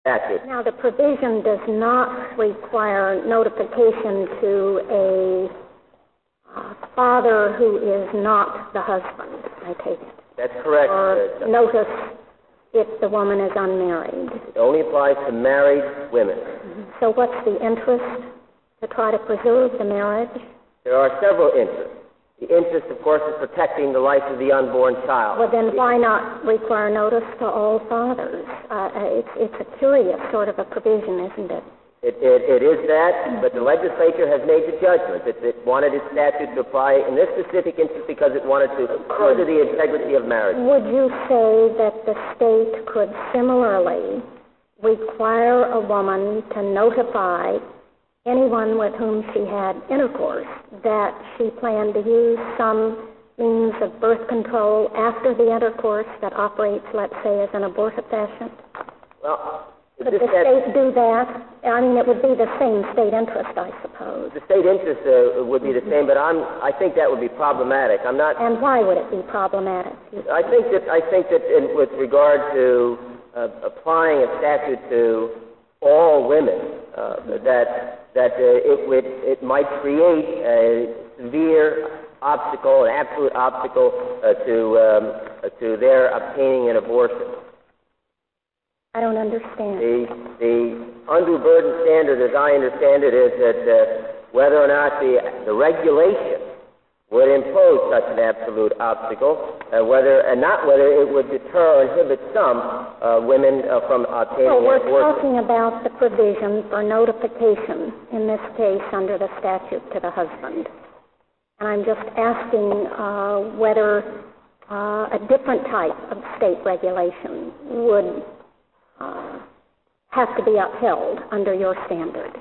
statute. Now, the provision does not require notification to a uh, father who is not the husband, I take it. That's correct. Or notice if the woman is unmarried. It only applies to married women. So what's the interest to try to preserve the marriage? There are several interests. The interest, of course, is protecting the life of the unborn child. Well, then why not require notice to all fathers? Uh, it's, it's a curious sort of a provision, isn't it? It, it, it is that, but the legislature has made the judgment that it wanted its statute to apply in this specific instance because it wanted to further the integrity of marriage. Would you say that the state could similarly require a woman to notify anyone with whom she had intercourse that she planned to use some means of birth control after the intercourse that operates, let's say, as an abortive fashion? Well, Could the stat- state do that? I mean, it would be the same state interest, I suppose. the state interest uh, would be the same, but I'm, I think that would be problematic. I'm not. And why would it be problematic? I think that I think that in, with regard to uh, applying a statute to all women, uh, that that uh, it would it might create a severe obstacle, an absolute obstacle uh, to um, uh, to their obtaining an abortion. I don't understand. The the undue burden standard, as I understand it, is that uh, whether or not the the regulation such an absolute obstacle, uh, whether and not whether it would deter or inhibit some uh, women uh, from obtaining Well, we're abortion. talking about the provision for notification, in this case under the statute to the husband. And I'm just asking uh, whether uh, a different type of state regulation would uh, have to be upheld under your standard.